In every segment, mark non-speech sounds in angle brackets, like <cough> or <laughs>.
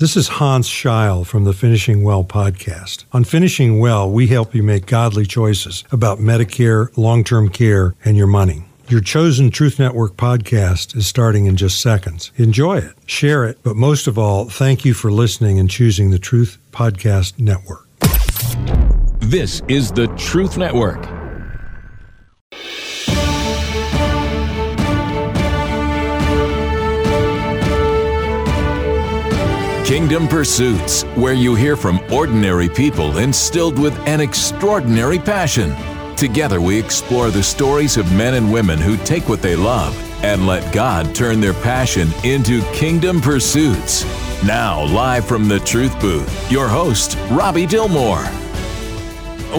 This is Hans Scheil from the Finishing Well podcast. On Finishing Well, we help you make godly choices about Medicare, long term care, and your money. Your chosen Truth Network podcast is starting in just seconds. Enjoy it, share it, but most of all, thank you for listening and choosing the Truth Podcast Network. This is the Truth Network. Kingdom Pursuits, where you hear from ordinary people instilled with an extraordinary passion. Together, we explore the stories of men and women who take what they love and let God turn their passion into kingdom pursuits. Now, live from the Truth Booth, your host, Robbie Dilmore.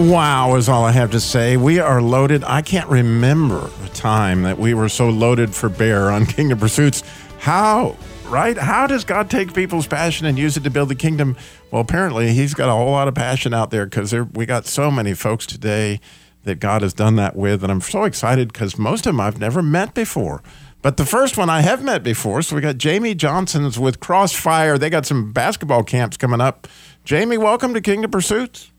Wow, is all I have to say. We are loaded. I can't remember a time that we were so loaded for bear on <laughs> Kingdom Pursuits. How right? How does God take people's passion and use it to build the kingdom? Well, apparently, He's got a whole lot of passion out there because we got so many folks today that God has done that with. And I'm so excited because most of them I've never met before. But the first one I have met before. So we got Jamie Johnson's with Crossfire. They got some basketball camps coming up. Jamie, welcome to Kingdom Pursuits.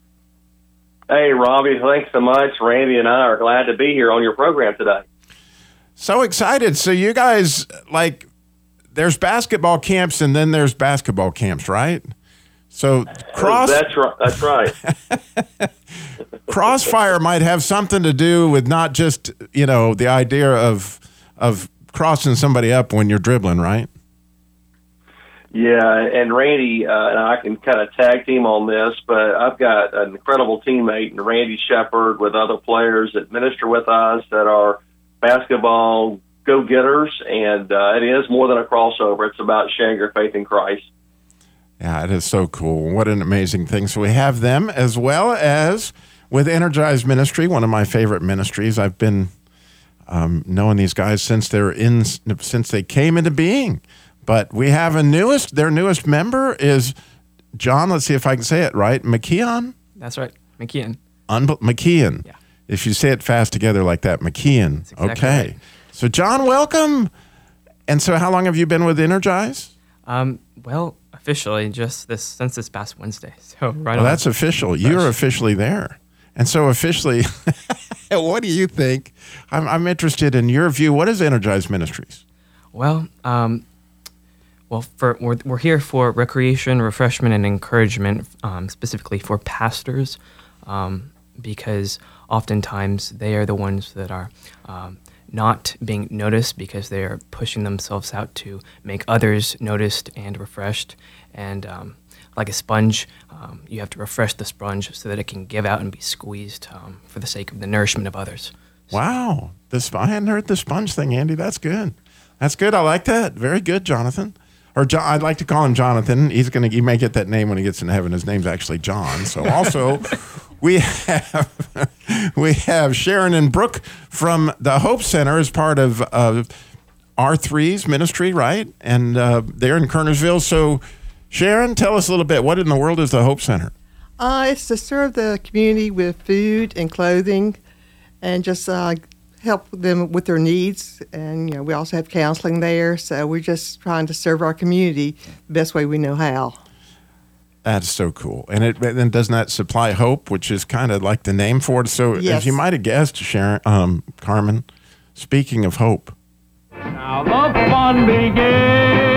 Hey, Robbie, thanks so much. Randy and I are glad to be here on your program today. So excited. So you guys like there's basketball camps and then there's basketball camps, right? So cross That's right. That's right. <laughs> <laughs> crossfire might have something to do with not just, you know, the idea of of crossing somebody up when you're dribbling, right? Yeah, and Randy uh, and I can kind of tag team on this, but I've got an incredible teammate, and Randy Shepard, with other players that minister with us that are basketball go getters, and uh, it is more than a crossover. It's about sharing your faith in Christ. Yeah, it is so cool. What an amazing thing. So we have them as well as with Energized Ministry, one of my favorite ministries. I've been um, knowing these guys since they're in since they came into being. But we have a newest. Their newest member is John. Let's see if I can say it right. McKeon. That's right, McKeon. Unbe- McKeon. Yeah. If you say it fast together like that, McKeon. exactly okay. right. So John, welcome. And so, how long have you been with Energize? Um, well, officially, just this since this past Wednesday. So right Well, on. that's official. You're officially there. And so, officially, <laughs> what do you think? I'm, I'm interested in your view. What is Energize Ministries? Well, um, well, for we're, we're here for recreation, refreshment, and encouragement, um, specifically for pastors, um, because oftentimes they are the ones that are um, not being noticed because they are pushing themselves out to make others noticed and refreshed. And um, like a sponge, um, you have to refresh the sponge so that it can give out and be squeezed um, for the sake of the nourishment of others. Wow. This, I hadn't heard the sponge thing, Andy. That's good. That's good. I like that. Very good, Jonathan. Or John, I'd like to call him Jonathan. He's gonna. He may get that name when he gets in heaven. His name's actually John. So also, <laughs> we have <laughs> we have Sharon and Brooke from the Hope Center as part of uh, R3's ministry, right? And uh, they're in Kernersville. So, Sharon, tell us a little bit. What in the world is the Hope Center? Uh, it's to serve the community with food and clothing, and just uh, help them with their needs. And you know, we also have counseling there. So we're just trying to serve our community the best way we know how. That's so cool. And it then doesn't that supply hope, which is kind of like the name for it. So as you might have guessed, Sharon, um, Carmen, speaking of hope, Now the fun begins.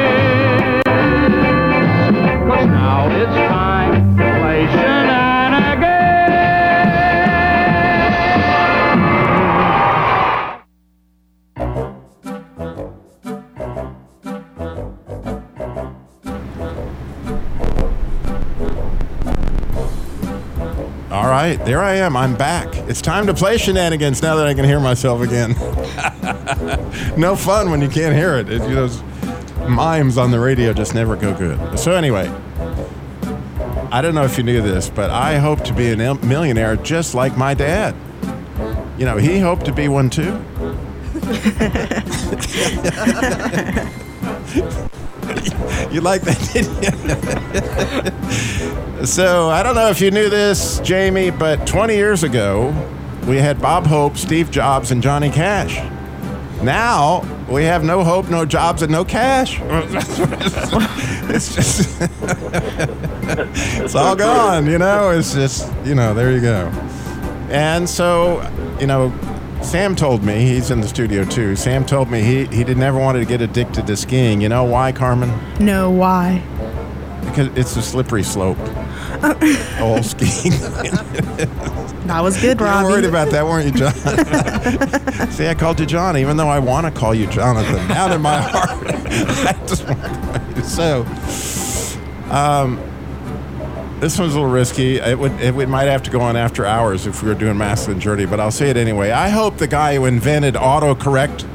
All right, there I am. I'm back. It's time to play shenanigans now that I can hear myself again. <laughs> no fun when you can't hear it. it you know, those mimes on the radio just never go good. So anyway, I don't know if you knew this, but I hope to be a millionaire just like my dad. You know, he hoped to be one too. <laughs> <laughs> <laughs> you like that, didn't you? <laughs> so I don't know if you knew this, Jamie, but 20 years ago, we had Bob Hope, Steve Jobs, and Johnny Cash. Now, we have no hope, no jobs, and no cash. <laughs> it's just, it's all gone, you know? It's just, you know, there you go. And so, you know, Sam told me, he's in the studio too. Sam told me he, he did never wanted to get addicted to skiing. You know why, Carmen? No, why? Because it's a slippery slope. <laughs> All skiing. That was good, You were worried about that, weren't you, John? <laughs> See, I called you John, even though I want to call you Jonathan. Out in my heart, <laughs> I just want to call you. So, um, this one's a little risky. It would, it would might have to go on after hours if we were doing masculine journey, but I'll say it anyway. I hope the guy who invented autocorrect,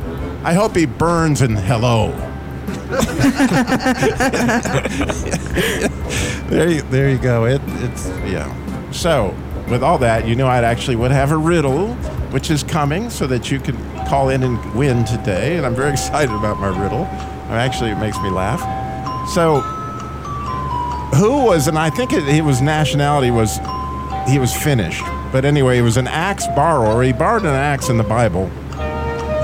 I hope he burns in hello. <laughs> there, you, there you go. It, it's yeah. So, with all that, you know, I'd actually would have a riddle, which is coming, so that you can call in and win today. And I'm very <laughs> excited about my riddle. Actually, it makes me laugh. So, who was, and I think it, was nationality was, he was Finnish. But anyway, he was an axe borrower. He borrowed an axe in the Bible.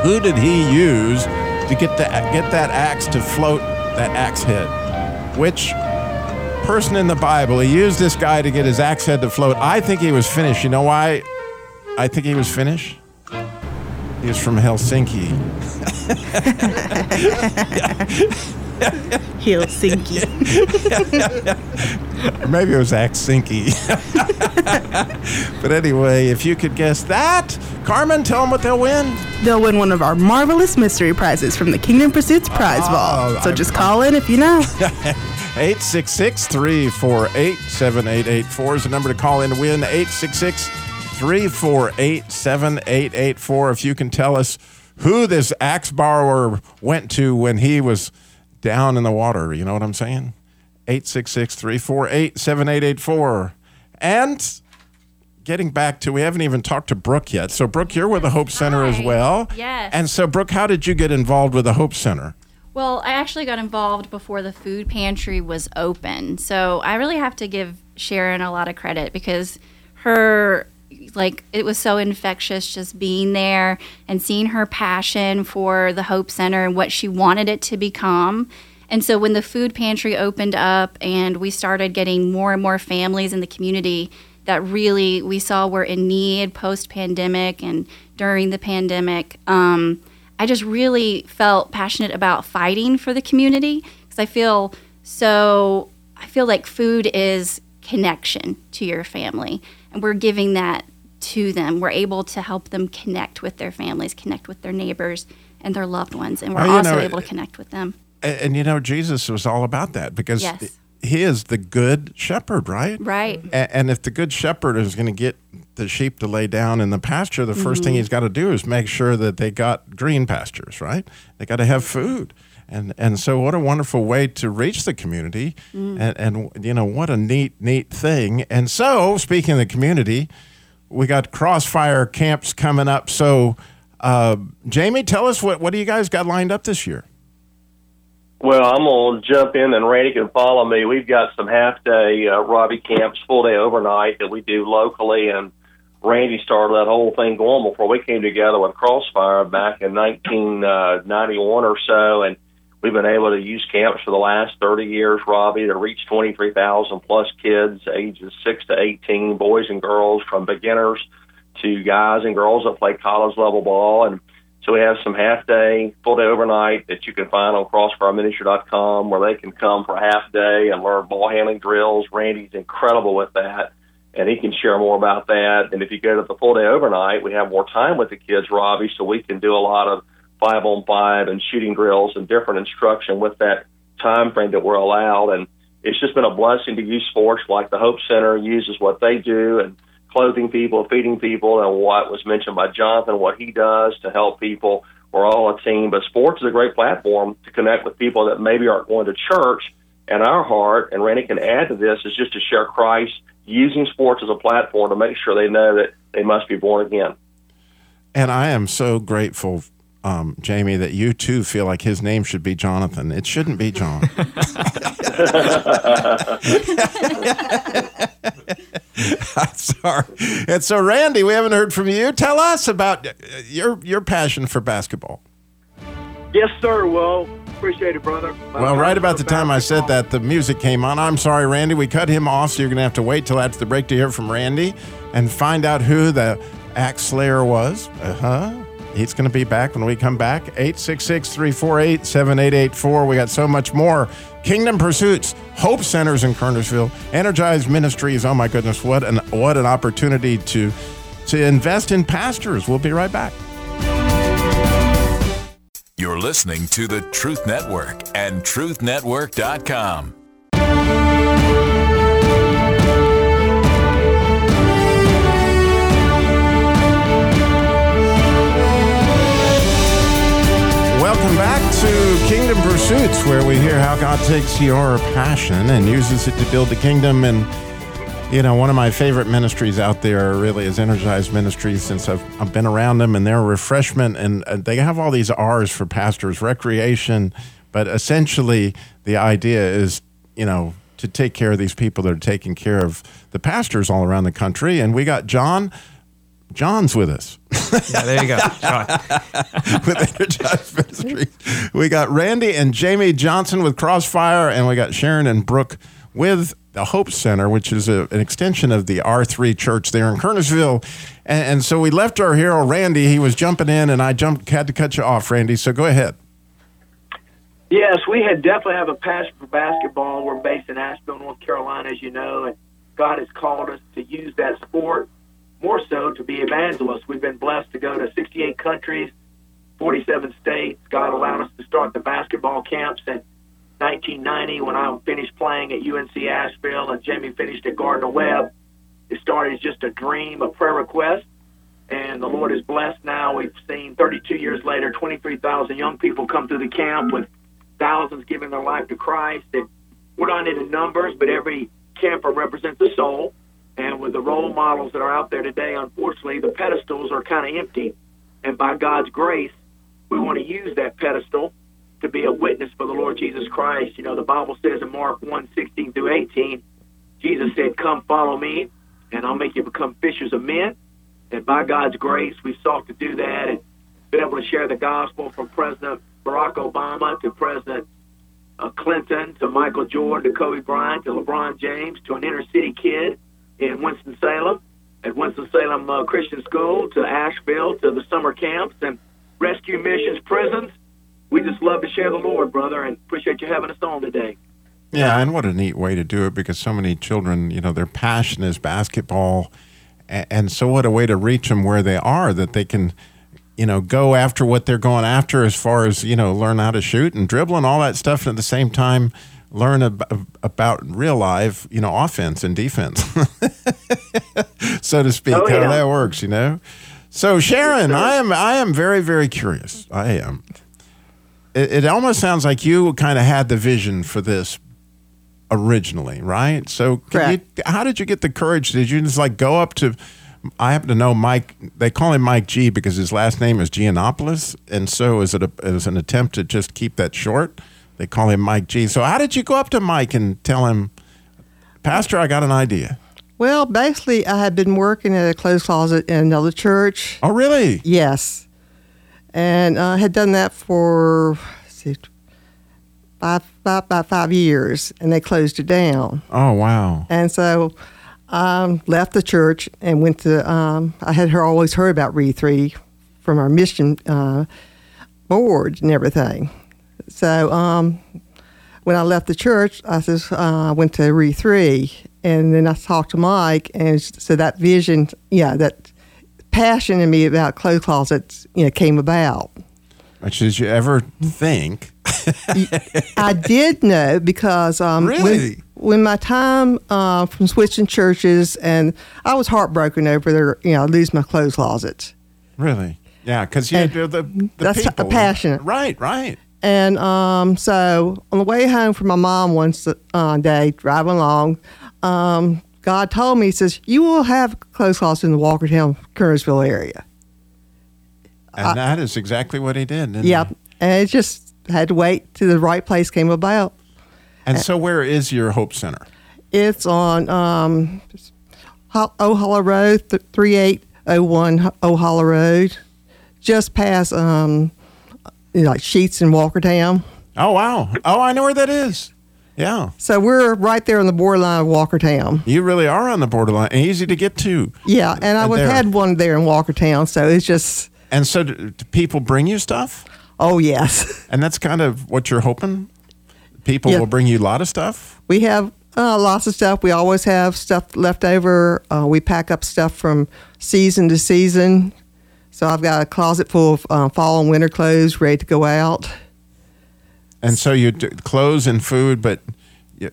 Who did he use to get the, get that axe to float that axe head? Which person in the Bible, he used this guy to get his axe head to float. I think he was Finnish. You know why I think he was Finnish? He was from Helsinki. <laughs> <laughs> <laughs> Helsinki. Or <laughs> maybe it was Axinky. <laughs> but anyway, if you could guess that, Carmen, tell them what they'll win. They'll win one of our marvelous mystery prizes from the Kingdom Pursuits prize Oh, vault. So I- just call in if you know. 866 348 7884 is the number to call in to win. 866 348 7884. If you can tell us who this axe borrower went to when he was down in the water. You know what I'm saying? 866 348 7884. And getting back to, we haven't even talked to Brooke yet. So, Brooke, you're with the Hope Center as well. Yes. And so, Brooke, how did you get involved with the Hope Center? Well, I actually got involved before the food pantry was open. So I really have to give Sharon a lot of credit because her like it was so infectious just being there and seeing her passion for the Hope Center and what she wanted it to become. And so when the food pantry opened up and we started getting more and more families in the community that really we saw were in need post pandemic and during the pandemic, um, I just really felt passionate about fighting for the community because I feel so. I feel like food is connection to your family, and we're giving that to them. We're able to help them connect with their families, connect with their neighbors and their loved ones, and we're you also know, able to connect with them. And, and you know, Jesus was all about that because Yes. he is the good shepherd, right? Right. A- And if the good shepherd is going to get the sheep to lay down in the pasture, the first thing mm-hmm. he's got to do is make sure that they got green pastures, right? They got to have food. And, and so, what a wonderful way to reach the community. Mm. And, and, you know, what a neat, neat thing. And so, speaking of the community, we got crossfire camps coming up. So, uh, Jamie, tell us what, what do you guys got lined up this year? Well, I'm to jump in and Randy can follow me. We've got some half day uh, Robbie camps, full day overnight that we do locally. And Randy started that whole thing going before we came together with Crossfire back in 1991 or so. And we've been able to use camps for the last 30 years, Robbie, to reach 23,000 plus kids, ages 6 to 18, boys and girls, from beginners to guys and girls that play college level ball. And so we have some half day, full day overnight that you can find on crossfireministry.com where they can come for a half day and learn ball handling drills. Randy's incredible with that, and he can share more about that. And if you go to the full day overnight, we have more time with the kids, Robbie, so we can do a lot of five on five and shooting drills and different instruction with that time frame that we're allowed. And it's just been a blessing to use sports like the Hope Center uses what they do and clothing people, feeding people, and what was mentioned by Jonathan, what he does to help people. We're all a team, but sports is a great platform to connect with people that maybe aren't going to church. And our heart, and Randy can add to this, is just to share Christ using sports as a platform to make sure they know that they must be born again. And I am so grateful, um, Jamie, that you too feel like his name should be Jonathan. It shouldn't be John. <laughs> <laughs> I'm sorry. And so, Randy, we haven't heard from you. Tell us about uh, your your passion for basketball. Yes, sir. Well, appreciate it, brother. Well, right about the time I said that, the music came on. I'm sorry, Randy. We cut him off, so you're going to have to wait till after the break to hear from Randy and find out who the axe slayer was. Uh huh. He's going to be back when we come back. 866 348 7884. We got so much more. Kingdom Pursuits, Hope Centers in Kernersville, Energized Ministries. Oh my goodness, what an what an opportunity to to invest in pastors. We'll be right back. You're listening to the Truth Network and truthnetwork.com. Welcome back to Kingdom Pursuits, where we hear how God takes your passion and uses it to build the kingdom. And, you know, one of my favorite ministries out there really is Energized Ministries since I've, I've been around them, and they're refreshment, and uh, they have all these R's for pastors, recreation. But essentially, the idea is, you know, to take care of these people that are taking care of the pastors all around the country. And we got John. John's with us. Yeah, there you go. <laughs> John. with Energized Ministries. We got Randy and Jamie Johnson with Crossfire, and we got Sharon and Brooke with the Hope Center, which is a, an extension of the R3 Church there in Kernersville. And, and so we left our hero, Randy. He was jumping in, and I jumped, had to cut you off, Randy. So go ahead. Yes, we had definitely have a passion for basketball. We're based in Asheville, North Carolina, as you know, and God has called us to use that sport more so to be evangelists. We've been blessed to go to 68 countries, 47 states. God allowed us to start the basketball camps in 1990 when I finished playing at UNC Asheville and Jamie finished at Gardner Webb. It started as just a dream, a prayer request, and the Lord is blessed now. We've seen 32 years later, 23,000 young people come through the camp with thousands giving their life to Christ. And we're not into numbers, but every camper represents a soul. And with the role models that are out there today, unfortunately, the pedestals are kind of empty. And by God's grace, we want to use that pedestal to be a witness for the Lord Jesus Christ. You know, the Bible says in Mark 1 16 through 18, Jesus said, Come follow me, and I'll make you become fishers of men. And by God's grace, we sought to do that and been able to share the gospel from President Barack Obama to President uh, Clinton to Michael Jordan to Kobe Bryant to LeBron James to an inner city kid in Winston-Salem at Winston-Salem uh, Christian School to Asheville to the summer camps and rescue missions, prisons. We just love to share the Lord, brother, and appreciate you having us on today. Yeah, and what a neat way to do it because so many children, you know, their passion is basketball. And so, what a way to reach them where they are that they can, you know, go after what they're going after as far as, you know, learn how to shoot and dribble and all that stuff. And at the same time, learn ab- about real life, you know, offense and defense, <laughs> so to speak, Oh, how that works, you know. So, Sharon, I am I am very very curious. I am. It, it almost sounds like you kind of had the vision for this originally, right? So, can you, how did you get the courage? Did you just like go up to? I happen to know Mike. They call him Mike G because his last name is Giannopoulos, and so is it a, is an attempt to just keep that short? They call him Mike G. So, how did you go up to Mike and tell him, Pastor, I got an idea? Well, basically, I had been working at a clothes closet in another church. Oh, really? Yes. And I had done that for see, five, five, about five years, and they closed it down. Oh, wow. And so I left the church and went to, um, I had her always heard about Re3 from our mission uh, board and everything. So um, when I left the church, I says, uh, I went to Re3, and then I talked to Mike, and so that vision, yeah, that passion in me about clothes closets, you know, came about. Which did you ever think? I did know because um, Really? when, when my time uh, from switching churches, and I was heartbroken over there, you know, I lose my clothes closet. Really? Yeah, because you And the, the, that's people. passion. Right, right. And um, so on the way home from my mom one uh, day, driving along, um, God told me, He says, You will have close calls in the Walkertown, Kernersville area. And that is exactly what he did. didn't Yep. he? And it just had to wait till the right place came about. And so, where is your Hope Center? It's on um, Road, 3801 Old Hollow Road, just past um, you know, like Sheets in Walkertown. Oh wow! Oh, I know where that is. Yeah, So we're right there on the borderline of Walkertown. you really are on the borderline. Easy to get to. Yeah, and I there. had one there in Walkertown, so it's just, And so, do, do people bring you stuff? oh yes. <laughs> And that's kind of what you're hoping. People Yeah. will bring you a lot of stuff. We have uh, lots of stuff. We always have stuff left over. Uh, we pack up stuff from season to season. So I've got a closet full of uh, fall and winter clothes ready to go out. And so you do clothes and food, but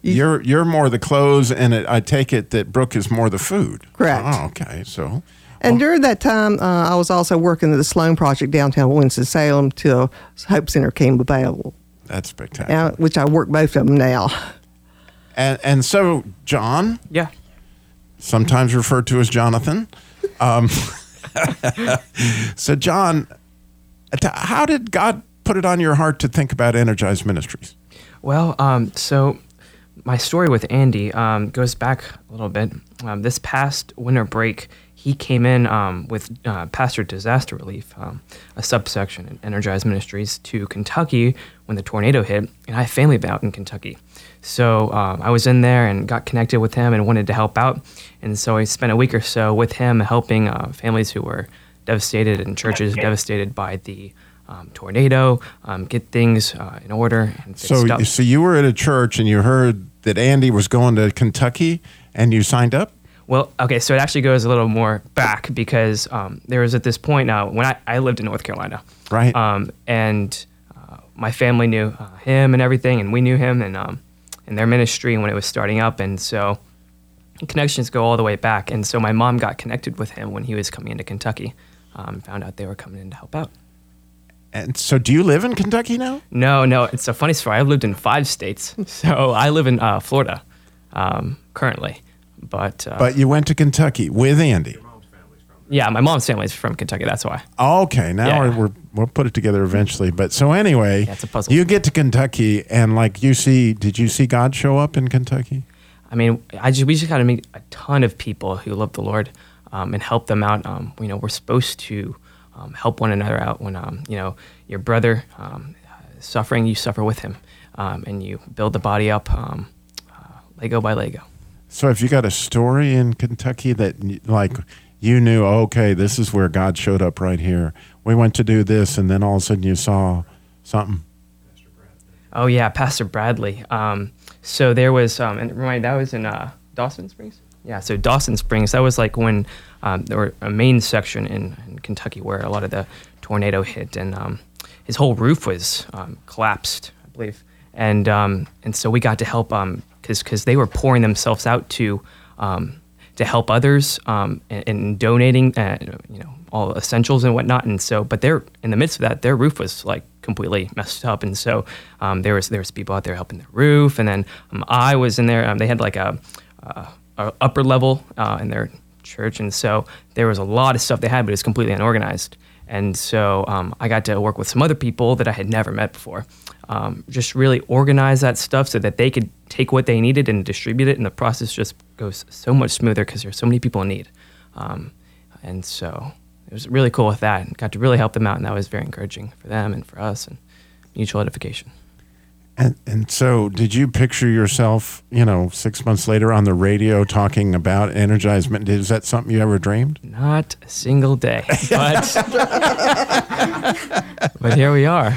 you're you're more the clothes, and it, I take it that Brooke is more the food. Correct. Oh, okay. So And during that time, uh, I was also working at the Sloan Project downtown Winston-Salem till Hope Center came available, that's spectacular. uh, which I work both of them now. And and so John, Yeah. sometimes referred to as Jonathan. Um, <laughs> so John, how did God put it on your heart to think about Energized Ministries? Well, um, so my story with Andy um, goes back a little bit. Um, this past winter break, he came in um, with uh, Pastor Disaster Relief, um, a subsection in Energized Ministries, to Kentucky when the tornado hit, and I have family out in Kentucky. So um, I was in there and got connected with him and wanted to help out. And so I spent a week or so with him helping uh, families who were devastated and churches devastated by the um, tornado, um, get things uh, in order and fixed So, up. so you were at a church and you heard that Andy was going to Kentucky, and you signed up. Well, okay, so it actually goes a little more back because um, there was at this point now when I, I lived in North Carolina, Right. Um, and uh, my family knew uh, him and everything, and we knew him and um, and their ministry when it was starting up, and so connections go all the way back. And so my mom got connected with him when he was coming into Kentucky. Um, found out they were coming in to help out. And so, do you live in Kentucky now? No, no, it's a funny story. I've lived in five states, <laughs> so I live in uh, Florida um, currently, but, uh, But you went to Kentucky with Andy. Yeah, my mom's family is from Kentucky. That's why. Okay, now Yeah. we're, we're we'll put it together eventually. But so anyway, it's a puzzle. you get to Kentucky and like you see, did you see God show up in Kentucky? I mean, I just, we just got to meet a ton of people who love the Lord um, and help them out. Um, you know, we're supposed to um, help one another out when um, you know your brother um, suffering, you suffer with him, um, and you build the body up um, uh, Lego by Lego. So if you got a story in Kentucky that like you knew, okay, this is where God showed up right here. We went to do this, and then all of a sudden you saw something. Oh yeah, Pastor Bradley. Um, so there was, um, and remind that was in uh, Dawson Springs. Yeah, so Dawson Springs. That was like when um, there were a main section in, in Kentucky where a lot of the tornado hit, and um, his whole roof was um, collapsed, I believe. And um, and so we got to help because because they were pouring themselves out to um, to help others um, and, and donating, uh, you know, all essentials and whatnot. And so, but they're in the midst of that, their roof was like completely messed up. And so, um, there was there was people out there helping the roof, and then um, I was in there. Um, they had like a, a, a upper level uh, in their church, and so there was a lot of stuff they had, but it was completely unorganized. And so um, I got to work with some other people that I had never met before. Um, just really organize that stuff so that they could take what they needed and distribute it, and the process just goes so much smoother because there's so many people in need. Um, and so it was really cool with that, and got to really help them out, and that was very encouraging for them and for us, and mutual edification. And and so, did you picture yourself, you know, six months later on the radio talking about energizement? Is that something you ever dreamed? Not a single day, but <laughs> but here we are. <laughs>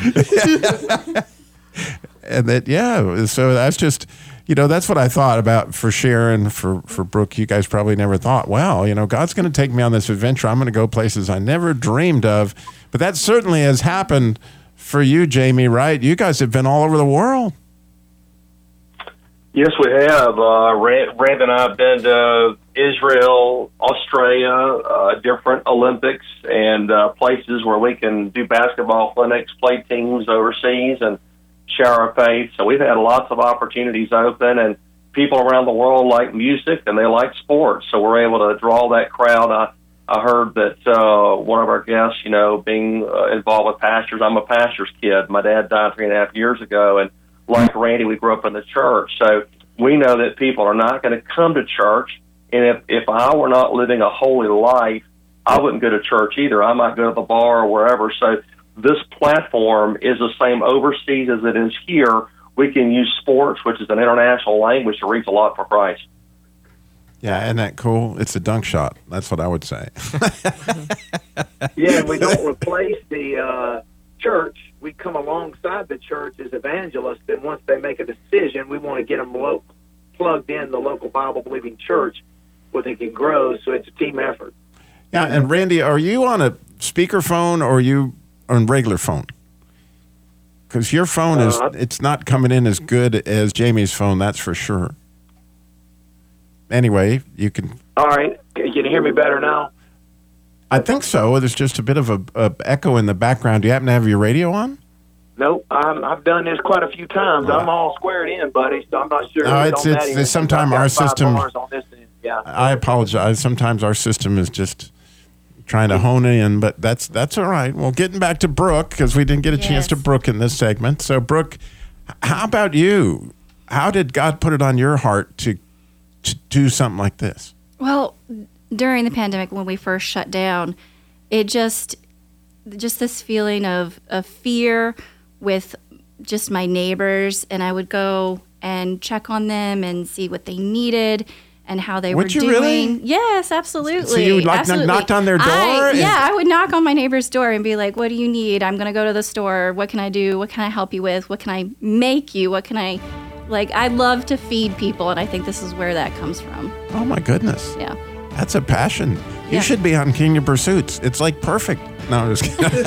and that yeah so that's just you know that's what i thought about for sharon for for brooke you guys probably never thought well you know god's going to take me on this adventure i'm going to go places i never dreamed of but that certainly has happened for you jamie right you guys have been all over the world Yes, we have. Uh, and I have been to Israel, Australia, uh, different Olympics, and uh, places where we can do basketball clinics, play teams overseas, and share our faith. So we've had lots of opportunities open, and people around the world like music and they like sports. So we're able to draw that crowd. I, I heard that uh, one of our guests, you know, being uh, involved with pastors. I'm a pastor's kid. My dad died three and a half years ago, and like Randy, we grew up in the church. So we know that people are not going to come to church. And if, if I were not living a holy life, I wouldn't go to church either. I might go to the bar or wherever. So this platform is the same overseas as it is here. We can use sports, which is an international language, to reach a lot for Christ. Yeah, isn't that cool? It's a dunk shot. That's what I would say. <laughs> Yeah, we don't replace the uh, church. We come alongside the church as evangelists, and once they make a decision, we want to get them lo- plugged in the local Bible believing church where they can grow. So it's a team effort. yeah, and Randy, are you on a speakerphone or are you on regular phone? Because your phone is Uh, it's not coming in as good as Jamie's phone, that's for sure. Anyway, you can All right, can you hear me better now? I think so. There's just a bit of a, a echo in the background. Do you happen to have your radio on? Nope, I'm, I've done this quite a few times. I'm all squared in, buddy, so I'm not sure. No, it's- it's- that it's sometime our system- bars on this end. Yeah. I apologize. Sometimes our system is just trying to hone in, but that's that's all right. Well, getting back to Brooke because we didn't get a chance to Brooke in this segment. So, Brooke, how about you? How did God put it on your heart to to do something like this? Well, during the pandemic, when we first shut down, it just just this feeling of of fear with just my neighbors, and I would go and check on them and see what they needed and how they Would were you doing. really? Yes, absolutely. So you, like, knock- absolutely. knocked on their door I- and- yeah, I would knock on my neighbor's door and be like, "What do you need? I'm going to go to the store. What can I do? What can I help you with? What can I make you? What can I like? I love to feed people, and I think this is where that comes from. Oh my goodness, Yeah. that's a passion. You Yeah. should be on Kingdom Pursuits. It's like perfect. No, I'm just kidding. <laughs>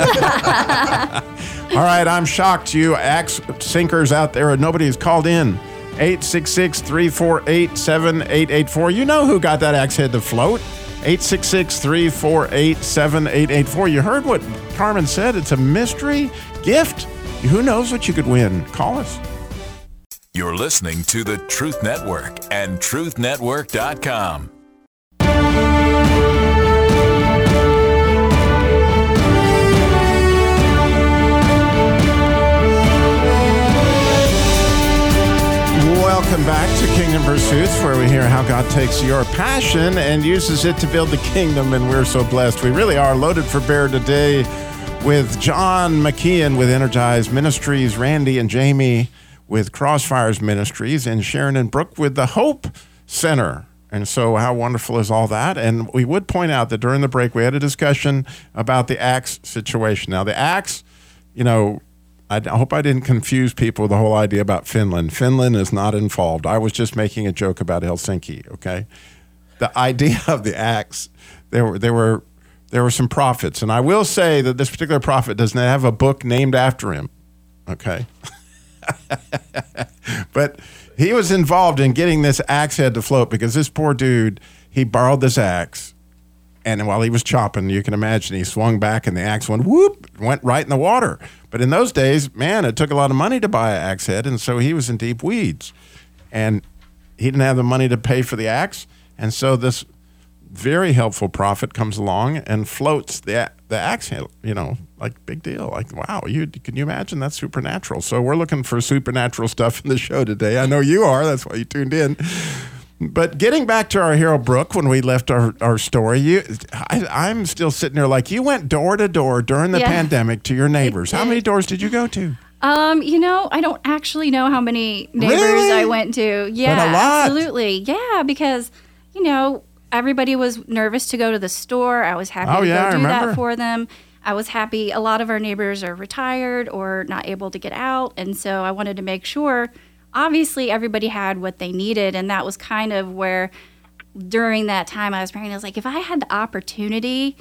All right, I'm shocked. You axe sinkers out there, nobody's called in. 866 348 7884. You know who got that axe head to float. 866 348 7884. You heard what Carmen said. It's a mystery gift. Who knows what you could win? Call us. You're listening to the Truth Network and truthnetwork.com. Welcome back to Kingdom Pursuits, where we hear how God takes your passion and uses it to build the kingdom, and we're so blessed. We really are loaded for bear today with John McKeon with Energized Ministries, Randy and Jamie with Crossfires Ministries, and Sharon and Brooke with the Hope Center. And so, how wonderful is all that? And we would point out that during the break, we had a discussion about the axe situation. Now, the axe, you know, I hope I didn't confuse people with the whole idea about Finland. Finland is not involved. I was just making a joke about Helsinki. Okay, the idea <laughs> of the axe, there were there were there were some prophets, and I will say that this particular prophet does not have a book named after him. Okay, <laughs> <laughs> but he was involved in getting this axe head to float because this poor dude he borrowed this axe and while he was chopping, you can imagine he swung back and the axe went whoop, went right in the water. But in those days, man, it took a lot of money to buy an axe head, and so he was in deep weeds. And he didn't have the money to pay for the axe, and so this very helpful prophet comes along and floats the the axe. You know, like big deal. Like wow, you can you imagine that's supernatural? So we're looking for supernatural stuff in the show today. I know you are. That's why you tuned in. But getting back to our hero Brooke, when we left our, our story, you, I, I'm still sitting there like you went door to door during the Yeah. pandemic to your neighbors. How many doors did you go to? Um, you know, I don't actually know how many neighbors Really? I went to. Yeah, a lot. absolutely. Yeah, because you know everybody was nervous to go to the store. I was happy Oh, to yeah, go do that for them. I was happy. A lot of our neighbors are retired or not able to get out, and so I wanted to make sure. Obviously, everybody had what they needed, and that was kind of where during that time I was praying. I was like, if I had the opportunity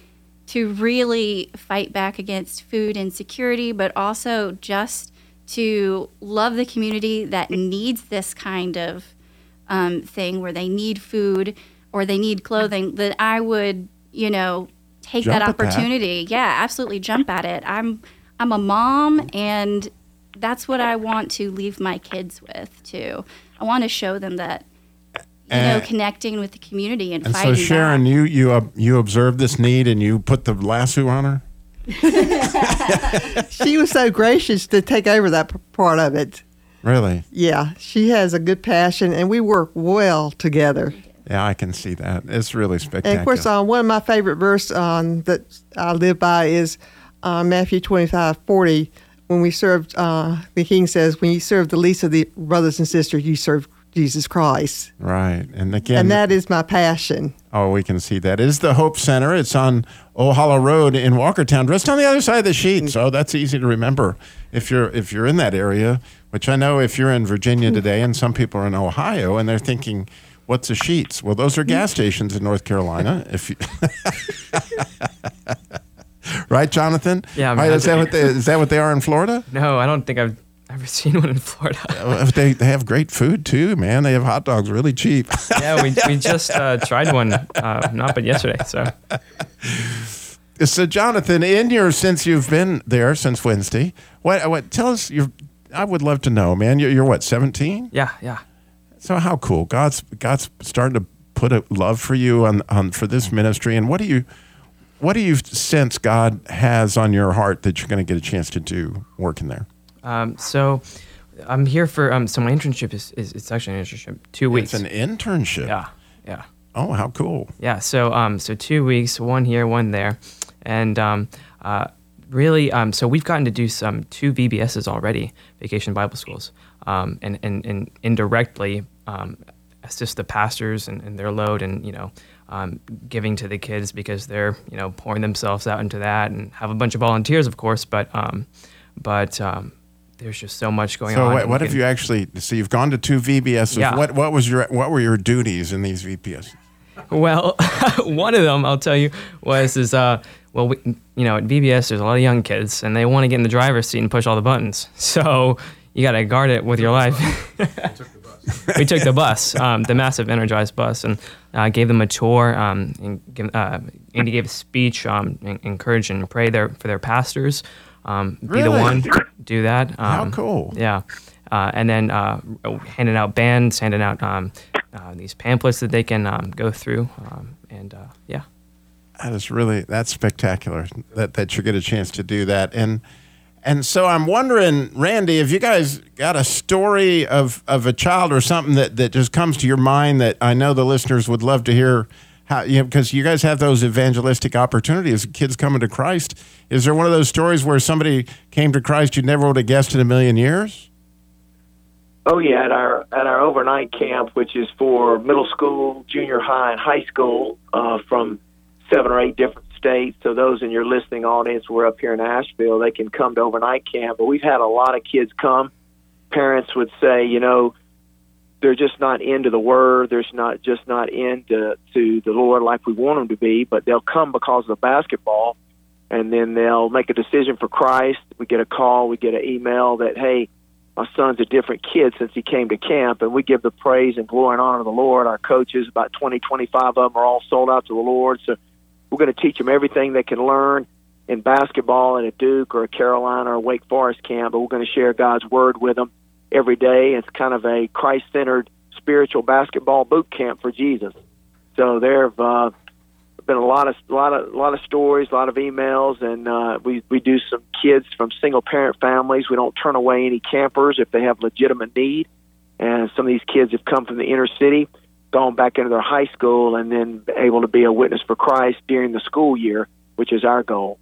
to really fight back against food insecurity, but also just to love the community that needs this kind of um, thing where they need food or they need clothing, that I would, you know, take Jump that at that. opportunity. Yeah, absolutely jump at it. I'm I'm a mom and that's what I want to leave my kids with too. I want to show them that you know, Uh, connecting with the community and, And so Sharon, back. you you uh, you observed this need and you put the lasso on her. <laughs> she was so gracious to take over that p- part of it. Really? Yeah, she has a good passion, and we work well together. Yeah, I can see that. It's really spectacular. And of course, uh, one of my favorite verse um, that I live by is uh, Matthew 25, 40, when we served, uh, the king says, when you serve the least of the brothers and sisters, you serve Jesus Christ. Right. And again, And that is my passion. Oh, we can see that. It is the Hope Center. It's on Hollow Road in Walkertown, just on the other side of the sheet. So that's easy to remember if you're if you're in that area. Which I know if you're in Virginia today, and some people are in Ohio, and they're thinking, "What's the sheets?" Well, those are gas stations in North Carolina. If you <laughs> right, Jonathan? Yeah, Right, is that what they, is that what they are in Florida? No, I don't think I've ever <laughs> seen one in Florida. They they have great food too, man. They have hot dogs really cheap. <laughs> yeah, we, we just uh, tried one, uh, not but yesterday. So So, Jonathan, in your since you've been there since Wednesday, what what tell us? You, I would love to know, man. You're, you're what, 17? yeah, yeah. So how cool? God's God's starting to put a love for you on on for this ministry, and what do you what do you sense God has on your heart that you're going to get a chance to do working there? Um, so I'm here for um, so my internship is, is it's actually an internship, two weeks. It's an internship. yeah, yeah. Oh, how cool! Yeah, so um, so two weeks, one here, one there, and um, uh, really, um, so we've gotten to do some two VBSs already, Vacation Bible Schools, um, and, and and indirectly um, assist the pastors and, and their load, and you know, um, giving to the kids because they're you know pouring themselves out into that, and have a bunch of volunteers, of course, but um, but um, there's just so much going So on. what, what have you actually? So you've gone to two VBSs. Yeah. What what was your what were your duties in these VBS? Well, <laughs> one of them I'll tell you was is uh well we, you know at VBS there's a lot of young kids and they want to get in the driver's seat and push all the buttons. <laughs> So you got to guard it with your life. <laughs> we took the bus, um, the massive energized bus, and uh, gave them a tour. Um, and give, uh, Andy gave a speech, um, en- encourage and pray their for their pastors. Um, Be the one, do that. How Um, cool. yeah. Uh, and then uh, handing out bands, handing out um, uh, these pamphlets that they can um, go through. Um, and uh, yeah. That is really that's spectacular that that you get a chance to do that and and so I'm wondering, Randy, if you guys got a story of, of a child or something that, that just comes to your mind that I know the listeners would love to hear how you because you guys have those evangelistic opportunities, kids coming to Christ. Is there one of those stories where somebody came to Christ you never would have guessed in a million years? Oh yeah, at our at our overnight camp, which is for middle school, junior high, and high school uh, from seven or eight different states. So those in your listening audience, we're up here in Asheville. They can come to overnight camp, but we've had a lot of kids come. Parents would say, you know, they're just not into the word. They're not just not into to the Lord like we want them to be. But they'll come because of the basketball, and then they'll make a decision for Christ. We get a call, we get an email that hey, my son's a different kid since he came to camp, and we give the praise and glory and honor to the Lord. Our coaches, about 20, 25 of them, are all sold out to the Lord. So we're going to teach them everything they can learn in basketball at a Duke or a Carolina or Wake Forest camp, but we're going to share God's word with them every day. It's kind of a Christ-centered spiritual basketball boot camp for Jesus. So there have uh, been a lot of a lot of a lot of stories, a lot of emails, and uh, we we do some kids from single-parent families. We don't turn away any campers if they have legitimate need. And some of these kids have come from the inner city, gone back into their high school, and then able to be a witness for Christ during the school year, which is our goal.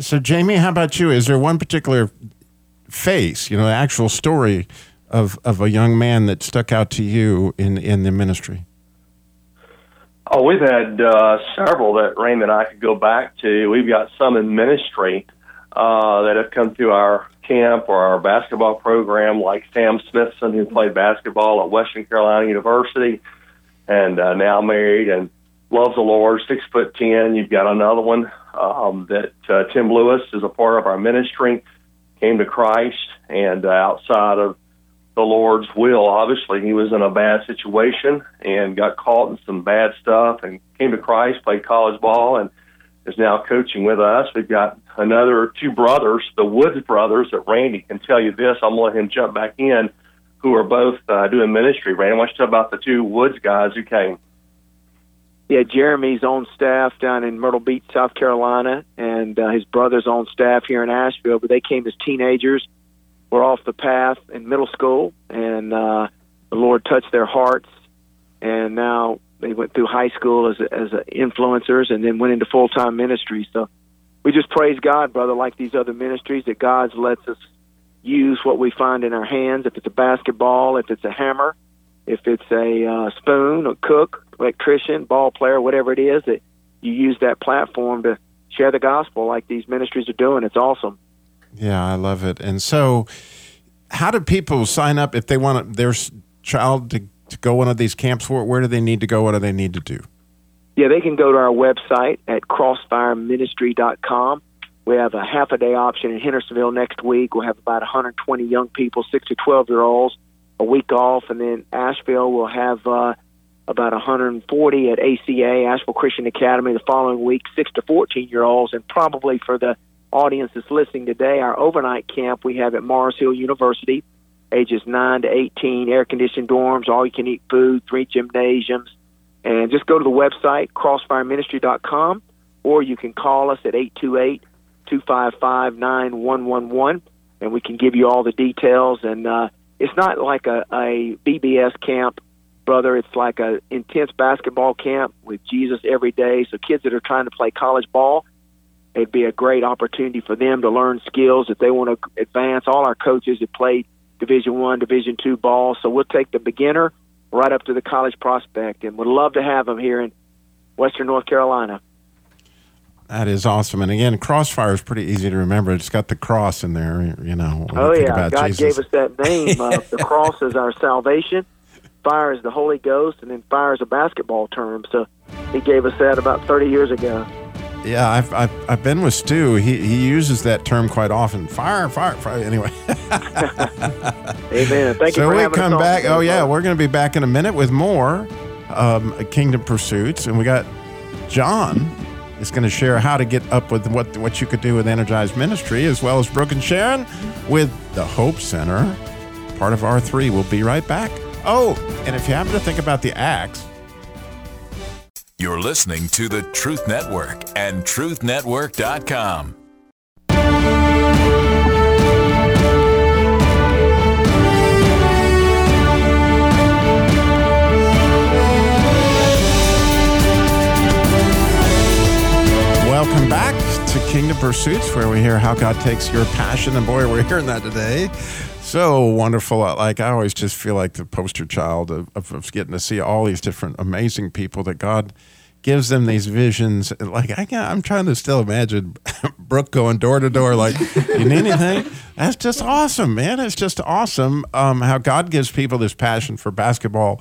So Jamie, how about you? Is there one particular face, you know, the actual story of, of a young man that stuck out to you in, in the ministry? Oh, we've had uh, several that Raymond and I could go back to. We've got some in ministry uh, that have come through our camp or our basketball program, like Sam Smithson, who played basketball at Western Carolina University and uh, now married and loves the Lord, six foot ten. You've got another one um, that uh, Tim Lewis is a part of our ministry, came to Christ, and uh, outside of the Lord's will. Obviously, he was in a bad situation and got caught in some bad stuff and came to Christ, played college ball, and is now coaching with us. We've got another two brothers, the Woods brothers, that Randy can tell you this. I'm going to let him jump back in, who are both uh, doing ministry. Randy, why don't you tell about the two Woods guys who came? Yeah, Jeremy's on staff down in Myrtle Beach, South Carolina, and uh, his brother's on staff here in Asheville. But they came as teenagers, were off the path in middle school, and uh, the Lord touched their hearts, and now they went through high school as as influencers, and then went into full time ministry. So we just praise God, brother, like these other ministries that God lets us use what we find in our hands. If it's a basketball, if it's a hammer, if it's a uh, spoon, a cook, electrician, ball player, whatever it is, that you use that platform to share the gospel like these ministries are doing. It's awesome. Yeah, I love it. And so, how do people sign up if they want their child to, to go one of these camps? Where, where do they need to go? What do they need to do? Yeah, they can go to our website at crossfireministry.com. We have a half a day option in Hendersonville next week. We'll have about 120 young people, 6 to 12 year olds, a week off. And then Asheville will have uh, about 140 at ACA, Asheville Christian Academy, the following week, 6 to 14 year olds. And probably for the audience that's listening today, our overnight camp we have at Mars Hill University, ages 9 to 18, air conditioned dorms, all you can eat food, three gymnasiums. And just go to the website crossfireministry.com or you can call us at 828-255-9111 and we can give you all the details. And uh, it's not like a, a VBS camp brother. It's like a intense basketball camp with Jesus every day. So kids that are trying to play college ball it'd be a great opportunity for them to learn skills if they want to advance. All our coaches have played division 1 division 2 ball so we'll take the beginner right up to the college prospect, and would love to have them here in Western North Carolina. That is awesome. And again, Crossfire is pretty easy to remember. It's got the cross in there, you know. Oh yeah, God Jesus. gave us that name. Uh, the <laughs> cross is our salvation. Fire is the Holy Ghost, and then fire is a basketball term. So He gave us that about 30 years ago. Yeah, I've, I've, I've been with Stu. He, he uses that term quite often. Fire, fire, fire. Anyway. <laughs> Amen. Thank you so we come back. Oh, yeah, we're going to be back in a minute with more um, Kingdom Pursuits. And we got John is going to share how to get up with what, what you could do with Energized Ministry, as well as Brooke and Sharon with the Hope Center, part of R3. We'll be right back. Oh, and if you happen to think about the axe, You're listening to the Truth Network and truthnetwork.com. Welcome back to Kingdom Pursuits, where we hear how God takes your passion. And boy, we're hearing that today. So wonderful. Like, I always just feel like the poster child of, of, of getting to see all these different amazing people that God gives them these visions. Like, I I'm trying to still imagine <laughs> Brooke going door to door, like, you need anything? That's just awesome, man. It's just awesome um, how God gives people this passion for basketball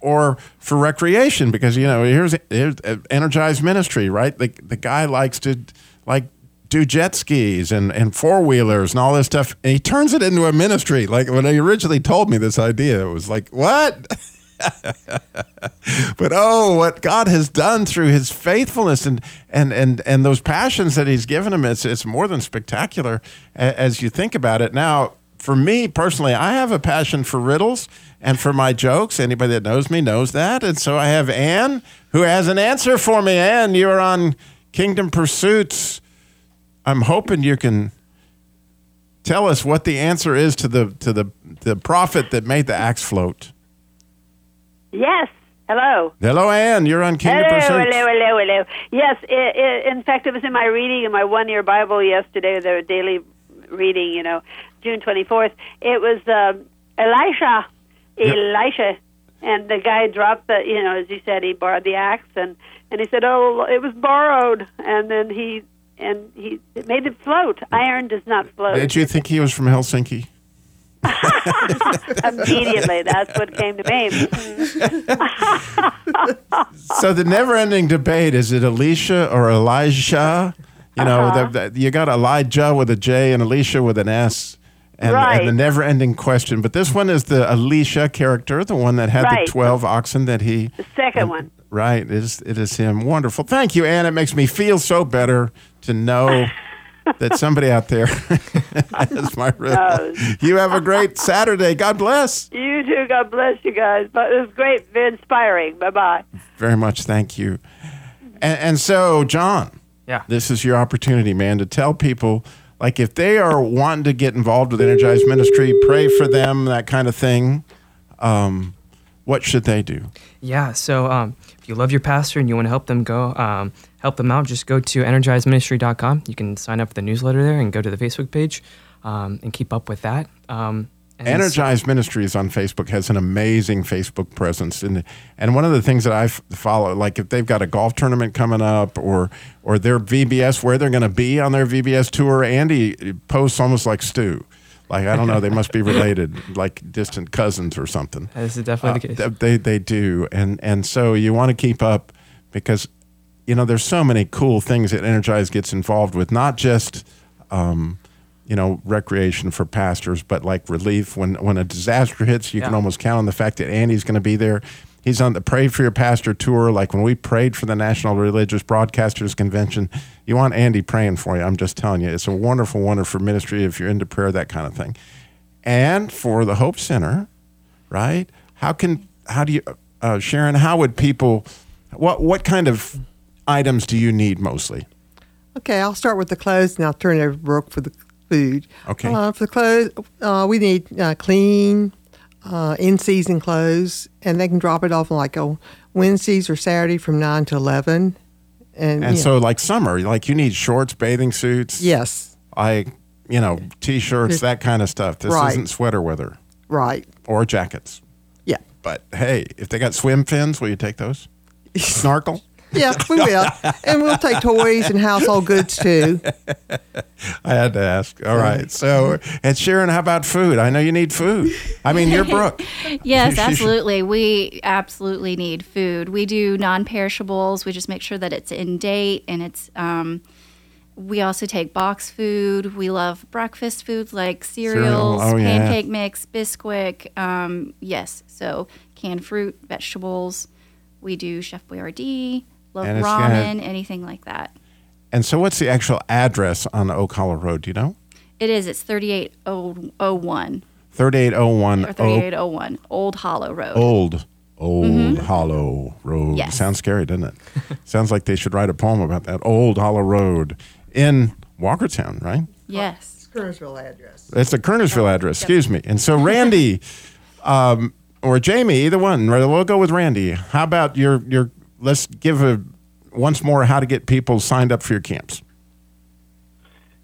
or for recreation because you know here's, here's energized ministry right the, the guy likes to like do jet skis and, and four wheelers and all this stuff and he turns it into a ministry like when he originally told me this idea it was like what <laughs> but oh what god has done through his faithfulness and and and, and those passions that he's given him it's, it's more than spectacular as you think about it now for me personally, I have a passion for riddles and for my jokes. Anybody that knows me knows that. And so I have Anne who has an answer for me. Anne, you're on Kingdom Pursuits. I'm hoping you can tell us what the answer is to the to the the prophet that made the axe float. Yes. Hello. Hello, Anne. You're on Kingdom hello, Pursuits. hello, hello, hello. Yes, i i in fact, it was in my reading in my one-year Bible yesterday, the daily reading, you know, June 24th. It was um, Elisha, Elisha, and the guy dropped the, you know, as you said, he borrowed the axe, and and he said, oh, it was borrowed, and then he and he made it float. Iron does not float. Did you think he was from Helsinki? <laughs> Immediately, that's what came to me. <laughs> so the never-ending debate is it Elisha or Elijah? You know, Uh-huh. the, the, you got Elijah with a J and Elisha with an S, and, Right. and the never-ending question. But this one is the Elisha character, the one that had Right. the twelve oxen that he. The second one. Right, it is it is him. Wonderful, thank you, Anne. It makes me feel so better to know that somebody out there <laughs> has my <laughs> riddle. Oh. You have a great Saturday. God bless. You too. God bless you guys. But it was great, very inspiring. Bye bye. Very much, thank you. And, and so, John, Yeah. this is your opportunity, man, to tell people like if they are wanting to get involved with Energized Ministry, pray for them, that kind of thing. Um, what should they do? Yeah. So um, if you love your pastor and you want to help them go, um, help them out, just go to energizeministry.com. You can sign up for the newsletter there and go to the Facebook page um, and keep up with that. Um, and so- Energize Ministries on Facebook has an amazing Facebook presence, and and one of the things that I follow, like if they've got a golf tournament coming up, or or their VBS where they're going to be on their VBS tour, Andy posts almost like Stu. Like I don't know, they must be related, like distant cousins or something. This is definitely the Uh, case. They they do, and and so you want to keep up because you know there's so many cool things that Energize gets involved with, not just um, you know recreation for pastors, but like relief when when a disaster hits, you can almost count on the fact that Andy's going to be there. He's on the Pray for Your Pastor tour. Like when we prayed for the National Religious Broadcasters Convention, you want Andy praying for you. I'm just telling you, it's a wonderful, wonderful ministry if you're into prayer, that kind of thing. And for the Hope Center, right? How can how do you uh, Sharon? How would people? What what kind of items do you need mostly? Okay, I'll start with the clothes and I'll turn it over to Brooke for the food. Okay. Uh, for the clothes, uh, we need uh, clean, uh, in season clothes, and they can drop it off on like on Wednesdays or Saturday from 9 to 11. And, And so, like summer, like you need shorts, bathing suits. Yes, Like you know, t-shirts, that kind of stuff. This Right. isn't sweater weather right. or jackets. Yeah. But hey, if they got swim fins, will you take those? <laughs> Snorkel. Yeah, we will. and we'll take toys and household goods too. I had to ask. All right. So, and Sharon, how about food? I know you need food. I mean, you're Brooke. <laughs> Yes, <laughs> absolutely. We absolutely need food. We do non-perishables. We just make sure that it's in date and it's. Um, we also take box food. We love breakfast foods like cereals, Oh, yeah. pancake mix, Bisquick. Um, yes, so canned fruit, vegetables. We do Chef Boyardee, love And it's got- ramen, anything like that. And so, what's the actual address on Oak Hollow Road? Do you know? It is. It's 3801 3801 or Oak 3801 Old Hollow Road. Old, Old Hollow Road. Mm-hmm. Yes. Sounds scary, doesn't it? <laughs> Sounds like they should write a poem about that. Old Hollow Road in Walkertown, right? Yes. Kernersville address. It's the Kernersville address, excuse me. And so, Randy <laughs> um, or Jamie, either one, right? We'll go with Randy. How about your, your let's give a once more how to get people signed up for your camps.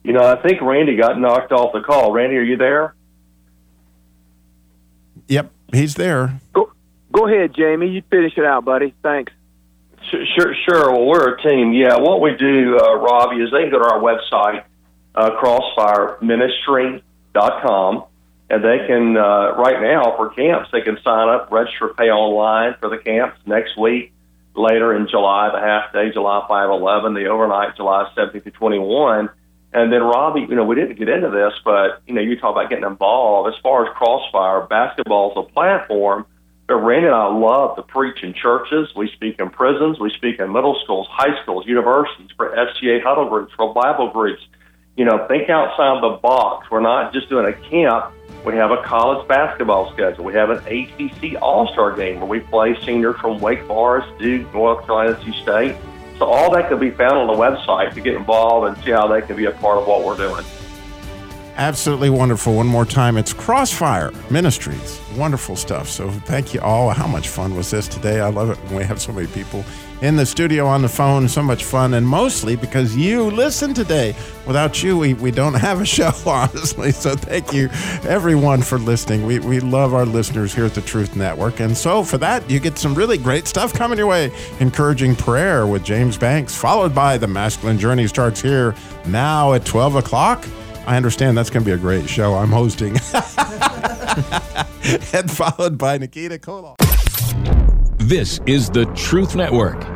You know, I think Randy got knocked off the call. Randy, are you there? Yep, he's there. Go, go ahead, Jamie. You finish it out, buddy. Thanks. Sure, sure. sure. Well, we're a team. Yeah. What we do, uh, Robbie, is they can go to our website, uh, crossfireministry.com, and they can, uh, right now for camps, they can sign up, register, pay online for the camps next week. Later in July, the half day, July 5 11, the overnight, July 17th to 21. And then, Robbie, you know, we didn't get into this, but, you know, you talk about getting involved. As far as Crossfire, basketball is a platform but Randy and I love to preach in churches. We speak in prisons. We speak in middle schools, high schools, universities, for FCA huddle groups, for Bible groups. You know, think outside the box. We're not just doing a camp. We have a college basketball schedule. We have an ACC All Star game where we play seniors from Wake Forest, Duke, North Carolina, State. So all that can be found on the website to get involved and see how they can be a part of what we're doing. Absolutely wonderful. One more time, it's Crossfire Ministries. Wonderful stuff. So thank you all. How much fun was this today? I love it when we have so many people in the studio on the phone. So much fun. And mostly because you listen today. Without you, we, we don't have a show, <laughs> honestly. So thank you, everyone, for listening. We, we love our listeners here at the Truth Network. And so for that, you get some really great stuff coming your way. Encouraging prayer with James Banks, followed by The Masculine Journey starts here now at 12 o'clock. I understand that's going to be a great show. I'm hosting. <laughs> and followed by Nikita Koloff. This is the Truth Network.